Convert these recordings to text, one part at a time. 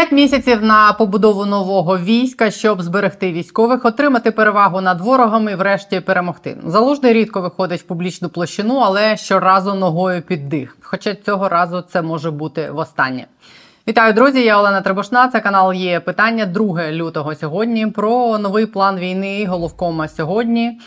П'ять місяців на побудову нового війська, щоб зберегти військових, отримати перевагу над ворогом і врешті перемогти. Залужний рідко виходить в публічну площину, але щоразу ногою під дих. Хоча цього разу це може бути востаннє. Вітаю, друзі! Я Олена Требушна. Це канал є питання 2 лютого сьогодні. Про новий план війни головкома сьогодні,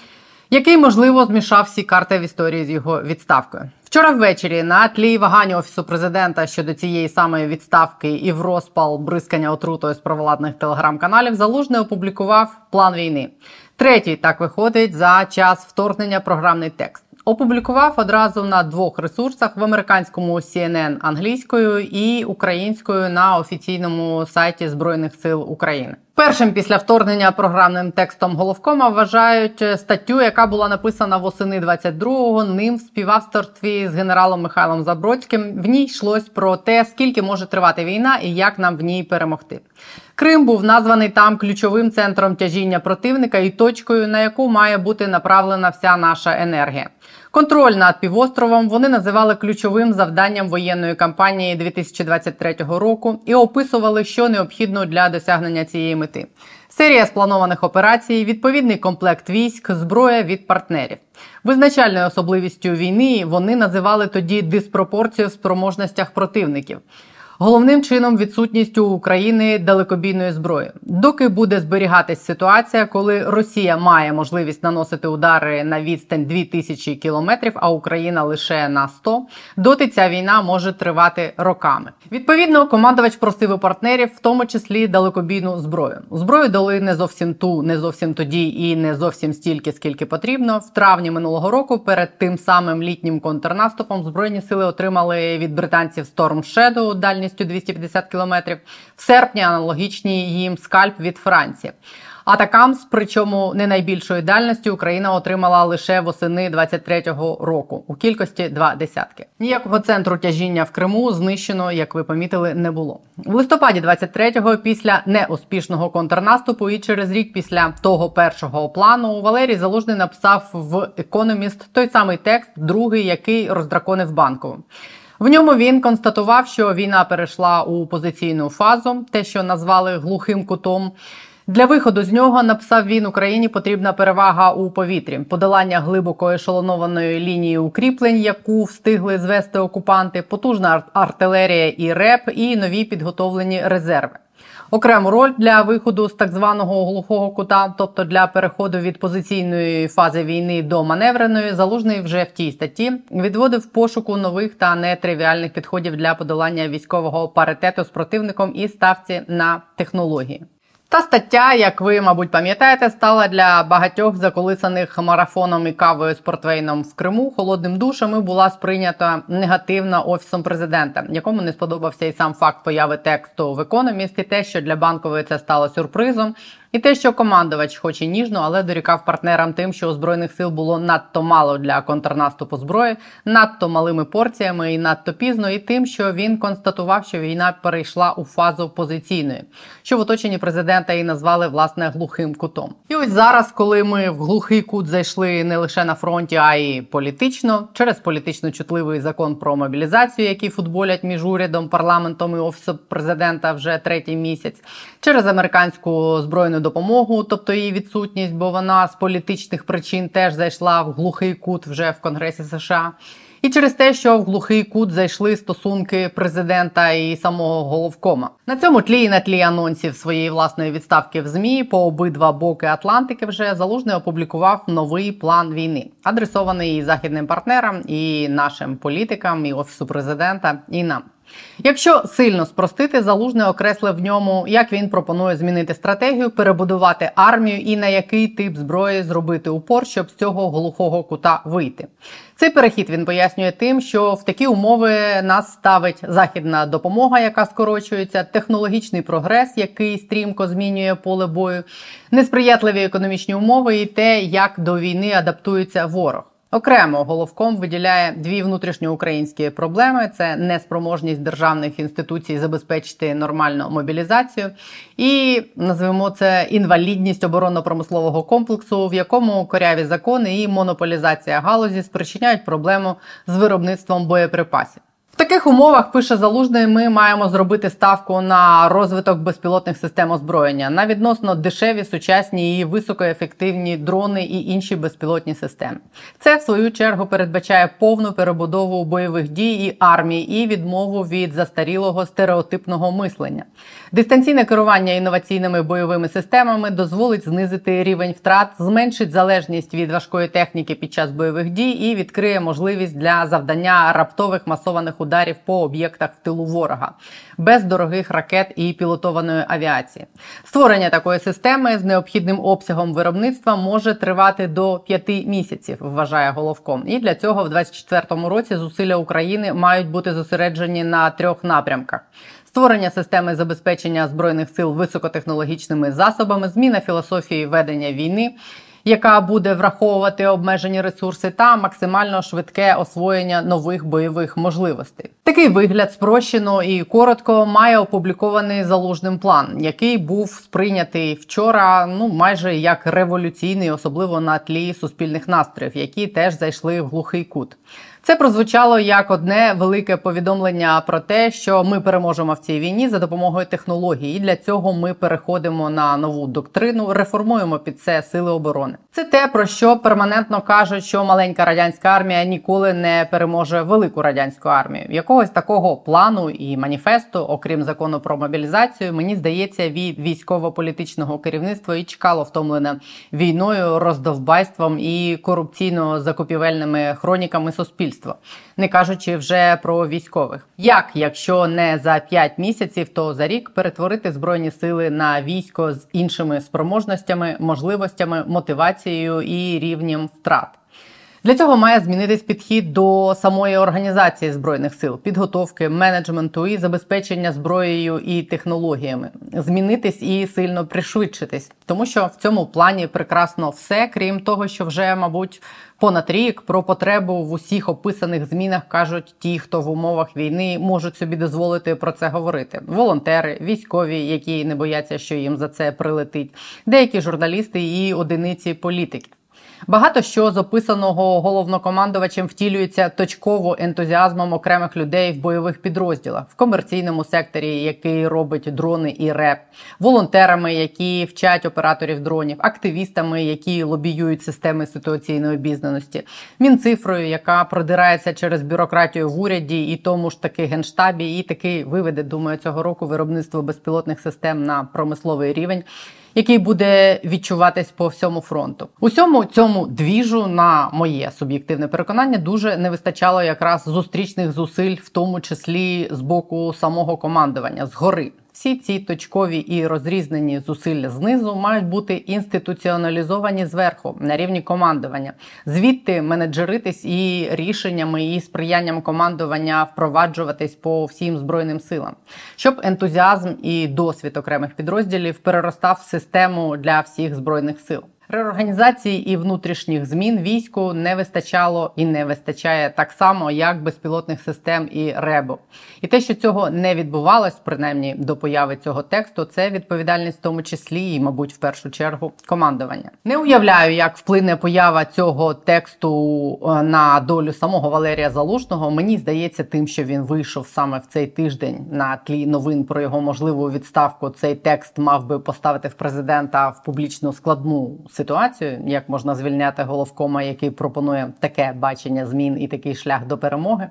який можливо змішав всі карти в історії з його відставкою. Вчора ввечері на тлі вагань офісу президента щодо цієї самої відставки і в розпал бризкання отрутою з провладних телеграм-каналів залужний опублікував план війни. Третій так виходить за час вторгнення програмний текст. Опублікував одразу на двох ресурсах в американському CNN англійською і українською на офіційному сайті Збройних сил України. Першим після вторгнення програмним текстом головкома вважають статтю, яка була написана восени 22-го, ним в співавторстві з генералом Михайлом Забродським. В ній йшлось про те, скільки може тривати війна і як нам в ній перемогти. Крим був названий там ключовим центром тяжіння противника і точкою, на яку має бути направлена вся наша енергія. Контроль над півостровом вони називали ключовим завданням воєнної кампанії 2023 року і описували, що необхідно для досягнення цієї мети. Серія спланованих операцій, відповідний комплект військ, зброя від партнерів. Визначальною особливістю війни вони називали тоді диспропорцію в спроможностях противників. Головним чином відсутність у України далекобійної зброї, доки буде зберігатись ситуація, коли Росія має можливість наносити удари на відстань 2000 кілометрів, а Україна лише на 100, доти ця війна може тривати роками. Відповідно, командувач просив у партнерів, в тому числі далекобійну зброю. Зброю дали не зовсім ту, не зовсім тоді і не зовсім стільки, скільки потрібно. В травні минулого року, перед тим самим літнім контрнаступом, збройні сили отримали від британців Storm Shadow дальність дальністю 250 км, в серпні аналогічні їм скальп від Франції. Атакамс, причому не найбільшої дальності, Україна отримала лише восени 23-го року у кількості два десятки. Ніякого центру тяжіння в Криму знищено, як ви помітили, не було в листопаді 23-го після неуспішного контрнаступу і через рік після того першого плану Валерій Залужний написав в Економіст той самий текст, другий, який роздраконив банкову. В ньому він констатував, що війна перейшла у позиційну фазу, те, що назвали глухим кутом. Для виходу з нього написав він Україні потрібна перевага у повітрі, подолання глибоко ешелонованої лінії укріплень, яку встигли звести окупанти, потужна артилерія і РЕП, і нові підготовлені резерви. Окрему роль для виходу з так званого глухого кута, тобто для переходу від позиційної фази війни до маневреної, залужний вже в тій статті відводив пошуку нових та нетривіальних підходів для подолання військового паритету з противником і ставці на технології. Та стаття, як ви, мабуть, пам'ятаєте, стала для багатьох заколисаних марафоном і кавою з портвейном в Криму холодним душем і була сприйнята негативно офісом президента, якому не сподобався і сам факт появи тексту в економіст, і те, що для банкової це стало сюрпризом. І те, що командувач, хоч і ніжно, але дорікав партнерам тим, що у збройних сил було надто мало для контрнаступу зброї, надто малими порціями і надто пізно, і тим, що він констатував, що війна перейшла у фазу позиційної, що в оточенні президента і назвали власне глухим кутом. І ось зараз, коли ми в глухий кут зайшли не лише на фронті, а й політично, через політично чутливий закон про мобілізацію, який футболять між урядом, парламентом і офісом президента вже третій місяць, через американську збройну допомогу, тобто її відсутність, бо вона з політичних причин теж зайшла в глухий кут вже в Конгресі США. І через те, що в глухий кут зайшли стосунки президента і самого головкома на цьому тлі і на тлі анонсів своєї власної відставки в змі по обидва боки Атлантики вже залужний опублікував новий план війни, адресований і західним партнерам, і нашим політикам, і офісу президента, і нам. Якщо сильно спростити, залужний окреслив в ньому, як він пропонує змінити стратегію, перебудувати армію і на який тип зброї зробити упор, щоб з цього глухого кута вийти. Цей перехід він пояснює тим, що в такі умови нас ставить західна допомога, яка скорочується, технологічний прогрес, який стрімко змінює поле бою, несприятливі економічні умови і те, як до війни адаптується ворог. Окремо головком виділяє дві внутрішньоукраїнські проблеми: це неспроможність державних інституцій забезпечити нормальну мобілізацію, і називемо це інвалідність оборонно-промислового комплексу, в якому коряві закони і монополізація галузі спричиняють проблему з виробництвом боєприпасів таких умовах пише залужний, ми маємо зробити ставку на розвиток безпілотних систем озброєння на відносно дешеві, сучасні і високоефективні дрони і інші безпілотні системи. Це в свою чергу передбачає повну перебудову бойових дій і армії і відмову від застарілого стереотипного мислення. Дистанційне керування інноваційними бойовими системами дозволить знизити рівень втрат, зменшить залежність від важкої техніки під час бойових дій і відкриє можливість для завдання раптових масованих ударів по об'єктах в тилу ворога без дорогих ракет і пілотованої авіації. Створення такої системи з необхідним обсягом виробництва може тривати до п'яти місяців, вважає головком. І для цього в 2024 році зусилля України мають бути зосереджені на трьох напрямках. Створення системи забезпечення збройних сил високотехнологічними засобами, зміна філософії ведення війни яка буде враховувати обмежені ресурси та максимально швидке освоєння нових бойових можливостей. Такий вигляд спрощено і коротко має опублікований залужним план, який був сприйнятий вчора, ну майже як революційний, особливо на тлі суспільних настроїв, які теж зайшли в глухий кут. Це прозвучало як одне велике повідомлення про те, що ми переможемо в цій війні за допомогою технологій. І для цього ми переходимо на нову доктрину, реформуємо під це сили оборони. Це те про що перманентно кажуть, що маленька радянська армія ніколи не переможе велику радянську армію. Якогось такого плану і маніфесту, окрім закону про мобілізацію, мені здається, від військово-політичного керівництва і чекало втомлене війною, роздовбайством і корупційно закупівельними хроніками суспільства суспільство, не кажучи вже про військових. Як, якщо не за 5 місяців, то за рік перетворити збройні сили на військо з іншими спроможностями, можливостями, мотивацією і рівнем втрат? Для цього має змінитись підхід до самої організації збройних сил, підготовки, менеджменту і забезпечення зброєю і технологіями, змінитись і сильно пришвидшитись, тому що в цьому плані прекрасно все, крім того, що вже, мабуть, понад рік про потребу в усіх описаних змінах кажуть ті, хто в умовах війни можуть собі дозволити про це говорити: волонтери, військові, які не бояться, що їм за це прилетить, деякі журналісти і одиниці політиків. Багато що з описаного головнокомандувачем втілюється точково ентузіазмом окремих людей в бойових підрозділах, в комерційному секторі, який робить дрони і реп, волонтерами, які вчать операторів дронів, активістами, які лобіюють системи ситуаційної обізнаності, мінцифрою, яка продирається через бюрократію в уряді і тому ж таки генштабі, і таки виведе, думаю, цього року виробництво безпілотних систем на промисловий рівень який буде відчуватись по всьому фронту. Усьому цьому двіжу, на моє суб'єктивне переконання, дуже не вистачало якраз зустрічних зусиль, в тому числі з боку самого командування згори. Всі ці точкові і розрізнені зусилля знизу мають бути інституціоналізовані зверху на рівні командування, звідти менеджеритись і рішеннями і сприянням командування впроваджуватись по всім збройним силам, щоб ентузіазм і досвід окремих підрозділів переростав в систему для всіх збройних сил. Реорганізації і внутрішніх змін війську не вистачало і не вистачає так само, як безпілотних систем і РЕБО. І те, що цього не відбувалось, принаймні до появи цього тексту, це відповідальність в тому числі і, мабуть, в першу чергу командування. Не уявляю, як вплине поява цього тексту е, на долю самого Валерія Залужного. Мені здається, тим, що він вийшов саме в цей тиждень на тлі новин про його можливу відставку. Цей текст мав би поставити в президента в публічну складну ситуацію, як можна звільняти головкома, який пропонує таке бачення змін і такий шлях до перемоги.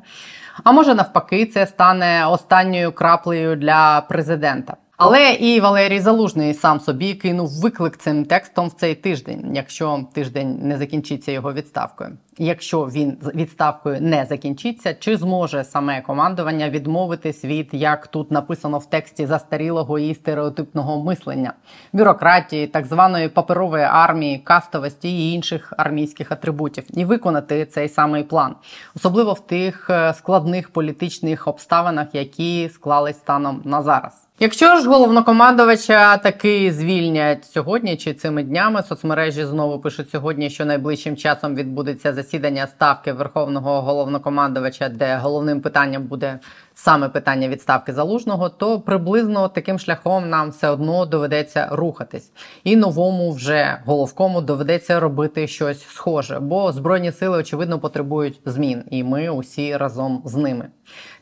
А може навпаки, це стане останньою краплею для президента. Але і Валерій Залужний сам собі кинув виклик цим текстом в цей тиждень, якщо тиждень не закінчиться його відставкою. Якщо він відставкою не закінчиться, чи зможе саме командування відмовитись від як тут написано в тексті застарілого і стереотипного мислення, бюрократії, так званої паперової армії, кастовості і інших армійських атрибутів, і виконати цей самий план, особливо в тих е, складних політичних обставинах, які склались станом на зараз. Якщо ж головнокомандувача таки звільнять сьогодні чи цими днями, соцмережі знову пишуть сьогодні, що найближчим часом відбудеться засідання ставки верховного головнокомандувача, де головним питанням буде саме питання відставки залужного, то приблизно таким шляхом нам все одно доведеться рухатись, і новому вже головкому доведеться робити щось схоже, бо збройні сили очевидно потребують змін, і ми усі разом з ними.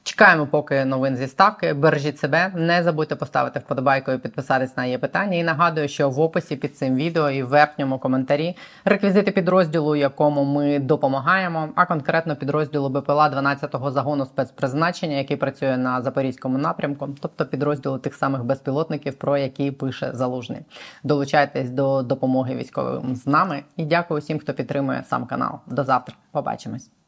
Чекаємо, поки новин зі ставки. Бережіть себе, не забудьте поставити вподобайку і підписатись на її питання. І нагадую, що в описі під цим відео і в верхньому коментарі реквізити підрозділу, якому ми допомагаємо, а конкретно підрозділу БПЛА 12-го загону спецпризначення, який працює на запорізькому напрямку, тобто підрозділу тих самих безпілотників, про які пише залужний. Долучайтесь до допомоги військовим з нами і дякую всім, хто підтримує сам канал. До завтра. Побачимось.